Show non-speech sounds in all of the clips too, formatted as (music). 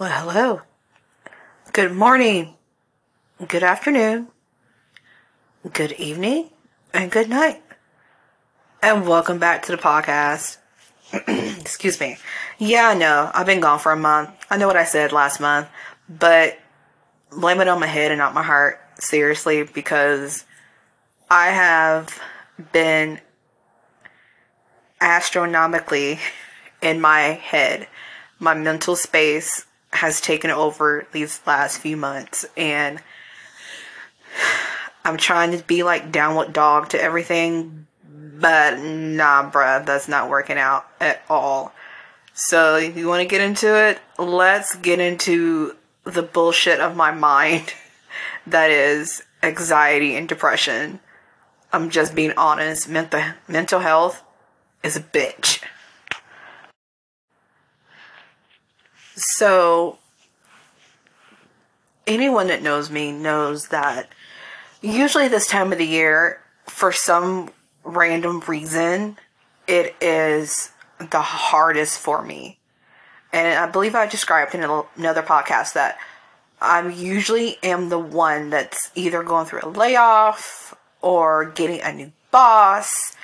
Well, hello. Good morning. Good afternoon. Good evening. And good night. And welcome back to the podcast. (clears throat) Excuse me. Yeah, I know. I've been gone for a month. I know what I said last month, but blame it on my head and not my heart. Seriously, because I have been astronomically in my head. My mental space has taken over these last few months and I'm trying to be like downward dog to everything, but nah, bruh, that's not working out at all. So, if you want to get into it, let's get into the bullshit of my mind (laughs) that is anxiety and depression. I'm just being honest. Mental mental health is a bitch. So, anyone that knows me knows that usually this time of the year, for some random reason, it is the hardest for me. And I believe I described in another podcast that I'm usually am the one that's either going through a layoff or getting a new boss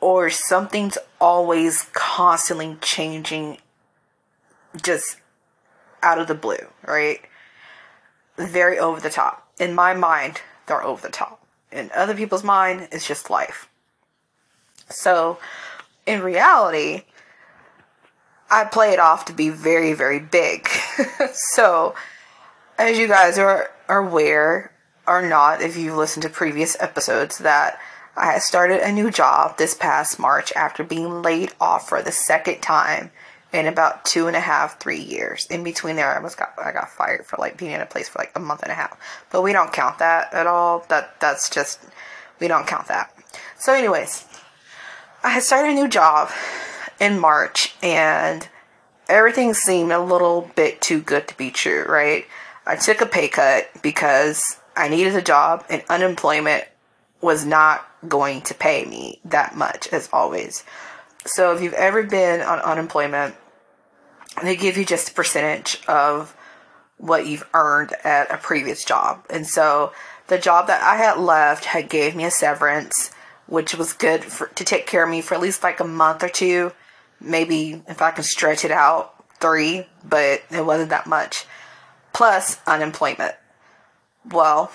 or something's always constantly changing just out of the blue, right? Very over the top. In my mind, they're over the top. In other people's mind, it's just life. So, in reality, I play it off to be very, very big. (laughs) so, as you guys are, are aware or not, if you've listened to previous episodes, that I started a new job this past March after being laid off for the second time in about two and a half, three years. In between there, I was got I got fired for like being in a place for like a month and a half. But we don't count that at all. That that's just we don't count that. So, anyways, I started a new job in March, and everything seemed a little bit too good to be true. Right? I took a pay cut because I needed a job, and unemployment was not going to pay me that much as always. So if you've ever been on unemployment, they give you just a percentage of what you've earned at a previous job. And so the job that I had left had gave me a severance, which was good for, to take care of me for at least like a month or two. Maybe if I can stretch it out, three, but it wasn't that much. Plus unemployment. Well,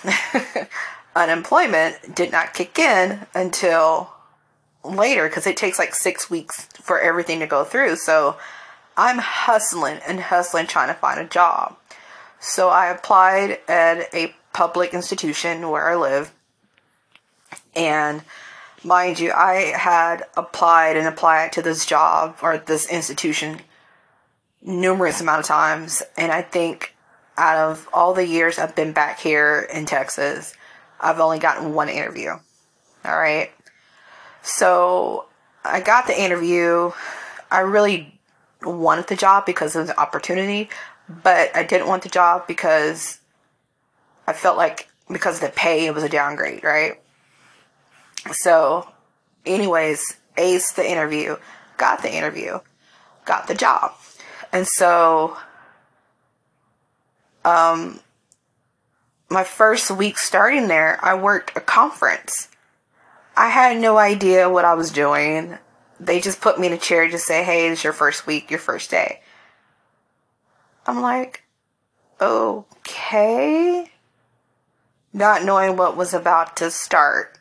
(laughs) unemployment did not kick in until later because it takes like six weeks for everything to go through. So I'm hustling and hustling trying to find a job. So I applied at a public institution where I live. And mind you, I had applied and applied to this job or this institution numerous amount of times. And I think out of all the years I've been back here in Texas, I've only gotten one interview. All right. So I got the interview. I really wanted the job because of the opportunity, but I didn't want the job because I felt like because the pay, it was a downgrade, right? So, anyways, aced the interview, got the interview, got the job. And so, um, my first week starting there, I worked a conference. I had no idea what I was doing. They just put me in a chair to say, hey, it's your first week, your first day. I'm like, okay. Not knowing what was about to start,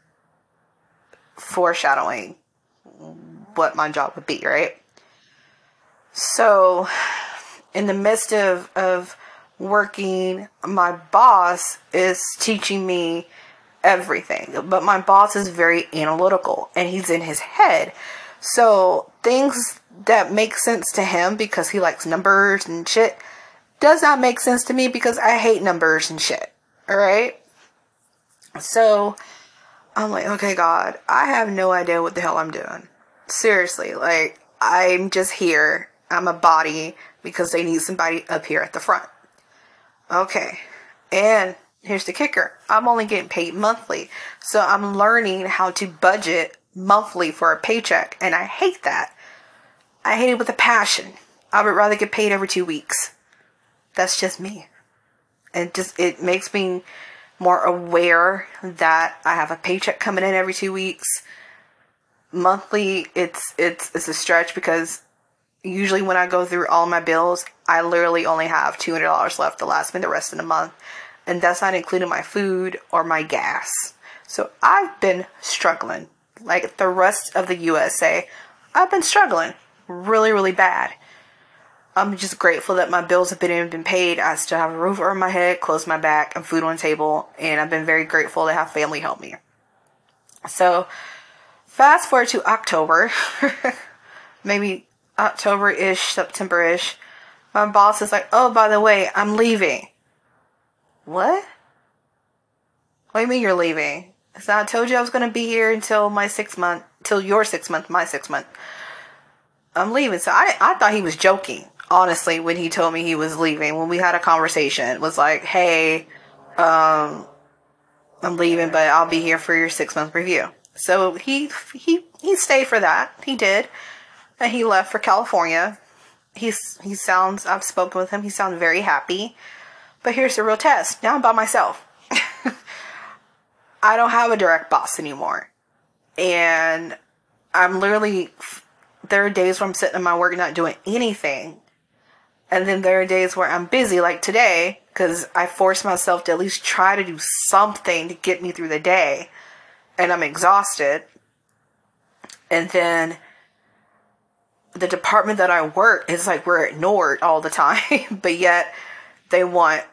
foreshadowing what my job would be, right? So, in the midst of, of working, my boss is teaching me everything. But my boss is very analytical and he's in his head. So things that make sense to him because he likes numbers and shit does not make sense to me because I hate numbers and shit. Alright? So I'm like, okay, God, I have no idea what the hell I'm doing. Seriously, like, I'm just here. I'm a body because they need somebody up here at the front. Okay. And here's the kicker I'm only getting paid monthly. So I'm learning how to budget monthly for a paycheck. And I hate that. I hate it with a passion. I would rather get paid every two weeks. That's just me. And just it makes me more aware that I have a paycheck coming in every two weeks. Monthly, it's it's it's a stretch because usually when I go through all my bills, I literally only have two hundred dollars left to last me the rest of the month, and that's not including my food or my gas. So I've been struggling, like the rest of the USA. I've been struggling really, really bad. I'm just grateful that my bills have been been paid. I still have a roof over my head, clothes my back, and food on table, and I've been very grateful to have family help me. So, fast forward to October, (laughs) maybe October ish, September ish. My boss is like, "Oh, by the way, I'm leaving." What? What do you mean you're leaving? So I told you I was going to be here until my six month, till your six month, my six month. I'm leaving. So I, I thought he was joking honestly, when he told me he was leaving, when we had a conversation, it was like, hey, um, I'm leaving, but I'll be here for your six month review. So he, he, he stayed for that. He did. And he left for California. He's, he sounds, I've spoken with him. He sounds very happy. But here's the real test. Now I'm by myself. I don't have a direct boss anymore. And I'm literally, there are days where I'm sitting in my work not doing anything and then there are days where I'm busy, like today, because I force myself to at least try to do something to get me through the day. And I'm exhausted. And then the department that I work is like we're ignored all the time, (laughs) but yet they want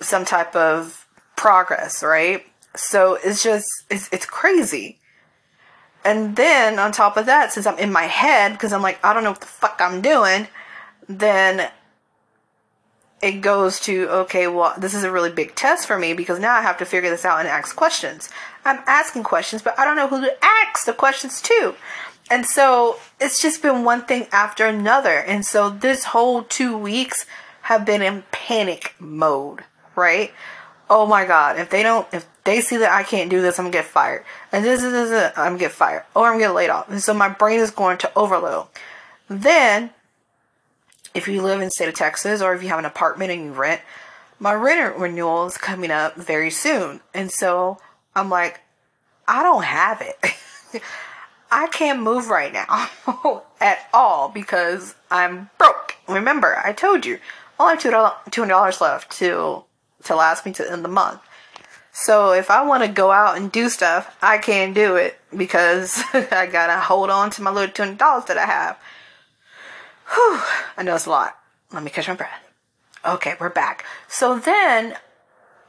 some type of progress, right? So it's just, it's, it's crazy. And then on top of that, since I'm in my head, because I'm like, I don't know what the fuck I'm doing, then it goes to, okay, well, this is a really big test for me because now I have to figure this out and ask questions. I'm asking questions, but I don't know who to ask the questions to. And so it's just been one thing after another. And so this whole two weeks have been in panic mode, right? Oh my God, if they don't, if they see that I can't do this, I'm gonna get fired. And this is, this is I'm gonna get fired. Or I'm gonna get laid off. And so my brain is going to overload. Then if you live in state of Texas or if you have an apartment and you rent, my rent renewal is coming up very soon. And so I'm like, I don't have it. (laughs) I can't move right now (laughs) at all because I'm broke. Remember, I told you, I only have $200 left to, to last me to end the month. So if I want to go out and do stuff, I can't do it because (laughs) I gotta hold on to my little $200 that I have. Whew, I know it's a lot. Let me catch my breath. Okay, we're back. So then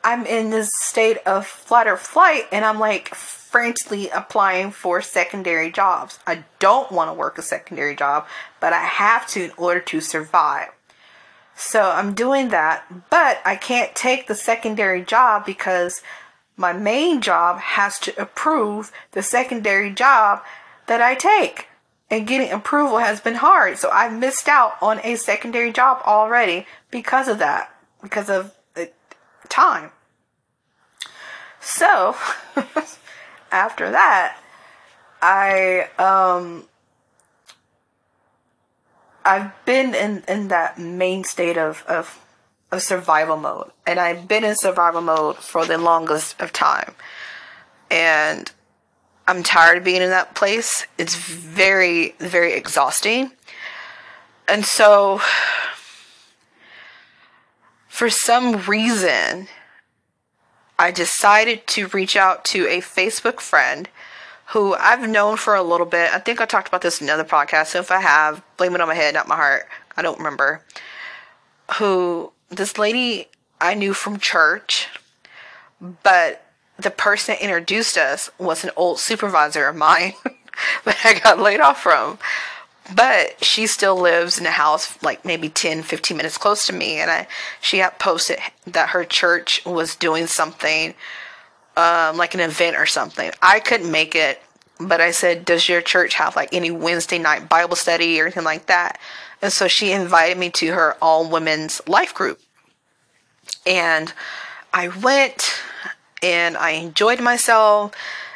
I'm in this state of flight or flight, and I'm like frantically applying for secondary jobs. I don't want to work a secondary job, but I have to in order to survive. So I'm doing that, but I can't take the secondary job because my main job has to approve the secondary job that I take and getting approval has been hard. So I've missed out on a secondary job already because of that, because of time. So (laughs) after that, I um I've been in in that main state of of of survival mode, and I've been in survival mode for the longest of time, and I'm tired of being in that place. It's very, very exhausting. And so, for some reason, I decided to reach out to a Facebook friend who I've known for a little bit. I think I talked about this in another podcast. So if I have, blame it on my head, not my heart. I don't remember. Who, this lady I knew from church, but the person that introduced us was an old supervisor of mine (laughs) that I got laid off from. But she still lives in a house like maybe 10, 15 minutes close to me. And I, she had posted that her church was doing something, um, like an event or something. I couldn't make it, but I said, Does your church have like any Wednesday night Bible study or anything like that? And so she invited me to her all women's life group. And I went and I enjoyed myself.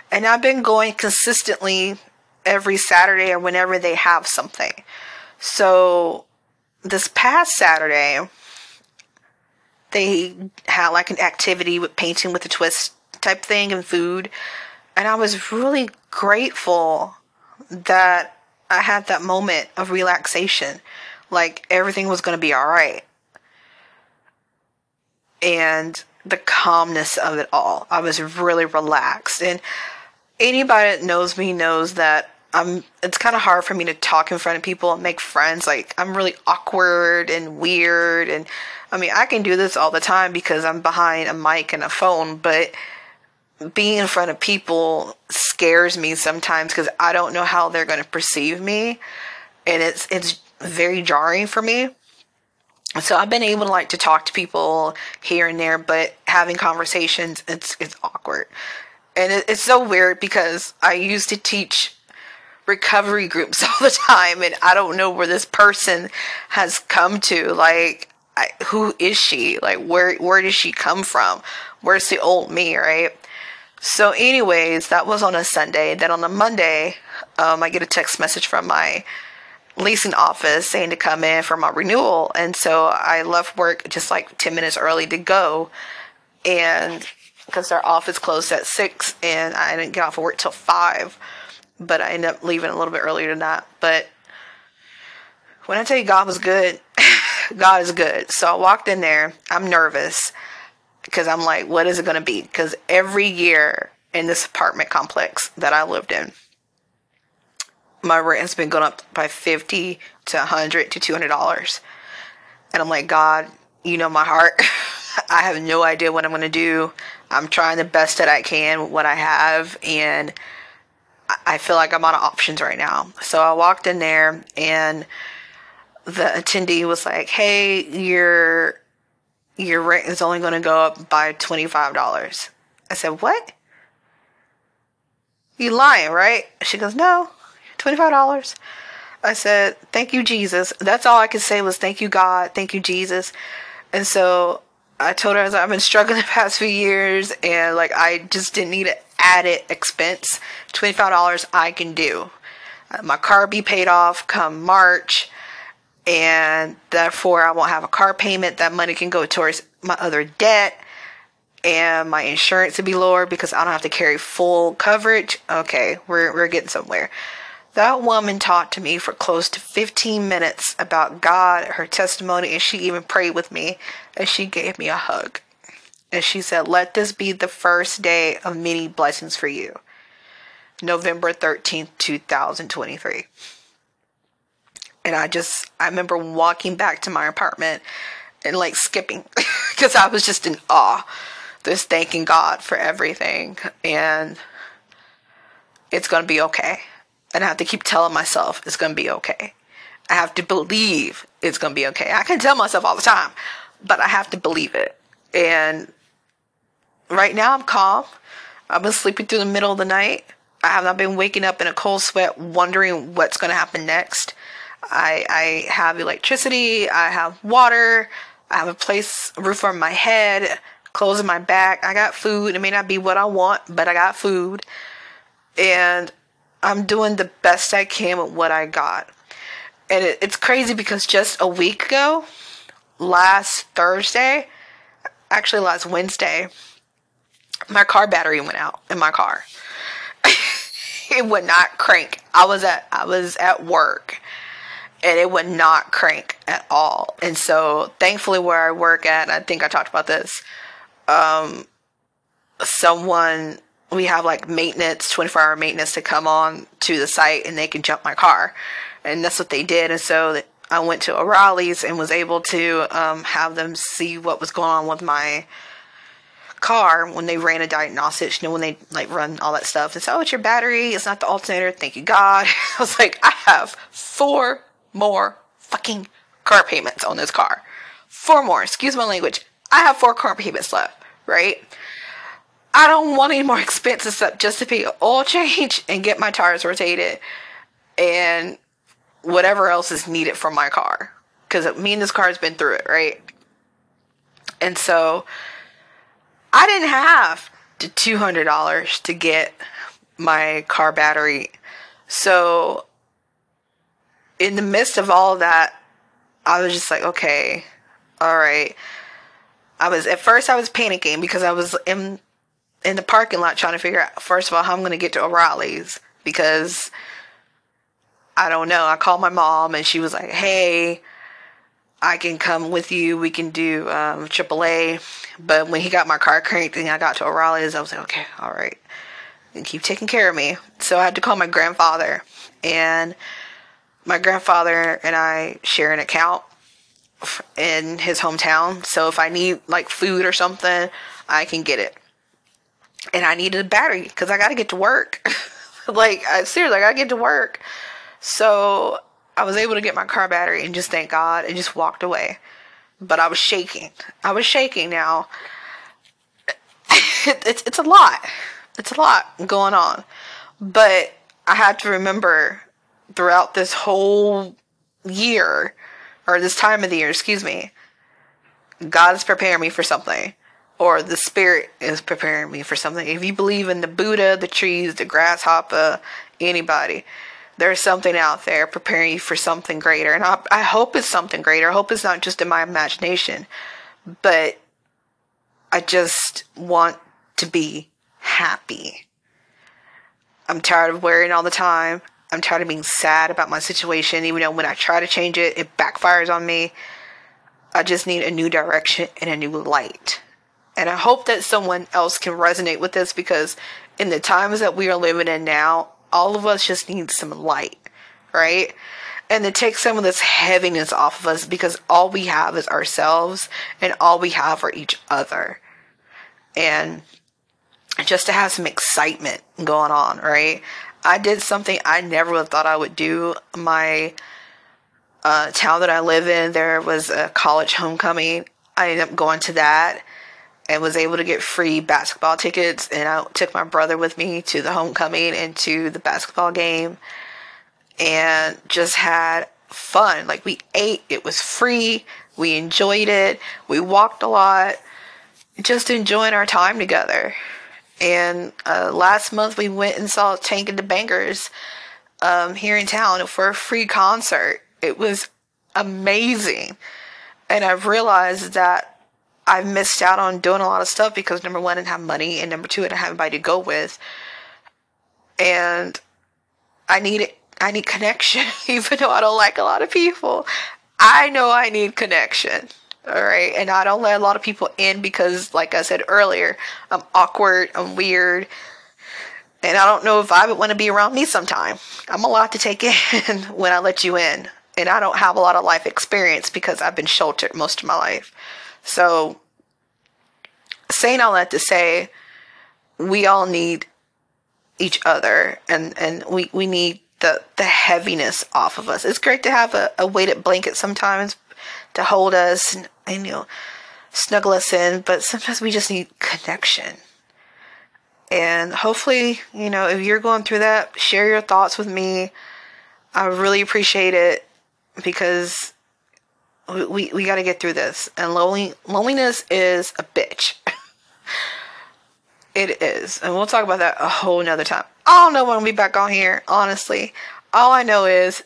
And I've been going consistently every Saturday or whenever they have something. So this past Saturday, they had like an activity with painting with a twist type thing and food. And I was really grateful that I had that moment of relaxation. Like everything was going to be all right. And the calmness of it all. I was really relaxed. And anybody that knows me knows that I'm it's kind of hard for me to talk in front of people and make friends. Like I'm really awkward and weird and I mean, I can do this all the time because I'm behind a mic and a phone, but being in front of people scares me sometimes because I don't know how they're going to perceive me. And it's it's very jarring for me. So I've been able to like to talk to people here and there, but having conversations it's it's awkward. And it, it's so weird because I used to teach recovery groups (laughs) all the time and I don't know where this person has come to. Like I, who is she? Like where where does she come from? Where's the old me right so anyways that was on a Sunday then on a Monday um, I get a text message from my leasing office saying to come in for my renewal and so I left work just like 10 minutes early to go and because their office closed at 6 and I didn't get off of work till 5 but I ended up leaving a little bit earlier than that. But when I tell you God was good, (laughs) God is good. So I walked in there. I'm nervous because I'm like, what is it going to be? Because every year in this apartment complex that I lived in, my rent has been going up by 50 to 100 to 200 dollars. And I'm like, God, you know my heart. (laughs) I have no idea what I'm going to do. I'm trying the best that I can with what I have and I feel like I'm out of options right now. So I walked in there and the attendee was like, "Hey, your your rent is only going to go up by $25." I said, "What?" You lying, right? She goes, "No, $25." I said, "Thank you, Jesus." That's all I could say was, "Thank you, God. Thank you, Jesus." And so I told her I've been struggling (laughs) the past few years, and like I just didn't need it added expense. $25 I can do. Uh, my car be paid off come March and therefore I won't have a car payment. That money can go towards my other debt and my insurance to be lower because I don't have to carry full coverage. Okay, we're we're getting somewhere. That woman talked to me for close to 15 minutes about God, her testimony, and she even prayed with me and she gave me a hug. And she said, Let this be the first day of many blessings for you. November 13th, 2023. And I just, I remember walking back to my apartment and like skipping (laughs) because I was just in awe, just thanking God for everything. And it's going to be okay. And I have to keep telling myself it's going to be okay. I have to believe it's going to be okay. I can tell myself all the time, but I have to believe it. And right now I'm calm. I've been sleeping through the middle of the night. I have not been waking up in a cold sweat wondering what's going to happen next. I, I have electricity. I have water. I have a place, a roof over my head, clothes in my back. I got food. It may not be what I want, but I got food. And I'm doing the best I can with what I got. And it, it's crazy because just a week ago, last Thursday, actually last Wednesday, my car battery went out in my car. (laughs) it would not crank. I was at I was at work and it would not crank at all. And so thankfully where I work at, I think I talked about this, um someone we have like maintenance, 24 hour maintenance to come on to the site and they can jump my car. And that's what they did. And so I went to O'Reilly's and was able to um, have them see what was going on with my car when they ran a diagnostics, you know, when they like run all that stuff. It's, oh, it's your battery. It's not the alternator. Thank you, God. (laughs) I was like, I have four more fucking car payments on this car. Four more. Excuse my language. I have four car payments left, right? I don't want any more (laughs) expenses except just to pay oil change and get my tires rotated and whatever else is needed for my car. Because me and this car has been through it, right? And so I didn't have the $200 to get my car battery. So, in the midst of all of that, I was just like, okay, all right. I was at first I was panicking because I was in in the parking lot trying to figure out first of all how I'm going to get to O'Reilly's because I don't know. I called my mom and she was like, "Hey, I can come with you. We can do um, AAA." But when he got my car cranked and I got to O'Reilly's, I was like, "Okay, all right." And keep taking care of me. So I had to call my grandfather, and my grandfather and I share an account in his hometown. So if I need like food or something, I can get it. And I needed a battery because I got to get to work. (laughs) like, I, seriously, I got to get to work. So I was able to get my car battery and just thank God and just walked away. But I was shaking. I was shaking now. it, (laughs) it's, it's a lot. It's a lot going on. But I had to remember throughout this whole year or this time of the year, excuse me, God is preparing me for something, or the Spirit is preparing me for something. If you believe in the Buddha, the trees, the grasshopper, anybody, there's something out there preparing you for something greater. And I, I hope it's something greater. I hope it's not just in my imagination, but I just want to be happy. I'm tired of worrying all the time. I'm tired of being sad about my situation, even though when I try to change it, it backfires on me. I just need a new direction and a new light. And I hope that someone else can resonate with this because in the times that we are living in now, all of us just need some light, right? And to take some of this heaviness off of us because all we have is ourselves and all we have are each other. And just to have some excitement going on, right? I did something I never would have thought I would do. My uh, town that I live in, there was a college homecoming. I ended up going to that and was able to get free basketball tickets. And I took my brother with me to the homecoming and to the basketball game and just had fun. Like we ate, it was free. We enjoyed it. We walked a lot, just enjoying our time together. And uh, last month we went and saw Tank and the Bangas um, here in town for a free concert. It was amazing. And I've realized that I've missed out on doing a lot of stuff because number one, I didn't have money, and number two, I didn't have anybody to go with. And I need I need connection, (laughs) even though I don't like a lot of people. I know I need connection. All right. And I don't let a lot of people in because, like I said earlier, I'm awkward, I'm weird, and I don't know if I would want to be around me sometime. I'm a lot to take (laughs) in when I let you in. And I don't have a lot of life experience because I've been sheltered most of my life. So, saying all that to say, we all need each other and, and we, we need the, the heaviness off of us. It's great to have a, a weighted blanket sometimes to hold us and, and, you know, snuggle us in, but sometimes we just need connection. And hopefully, you know, if you're going through that, share your thoughts with me. I really appreciate it because we, we, we got to get through this. And lonely, loneliness is a bitch. (laughs) it is. And we'll talk about that a whole nother time. I don't know when we'll be back on here, honestly. All I know is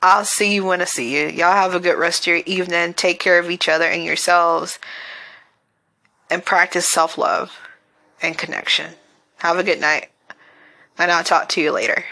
I'll see you when I see you. Y'all have a good rest of your evening. Take care of each other and yourselves. And practice self love and connection. Have a good night. And I'll talk to you later.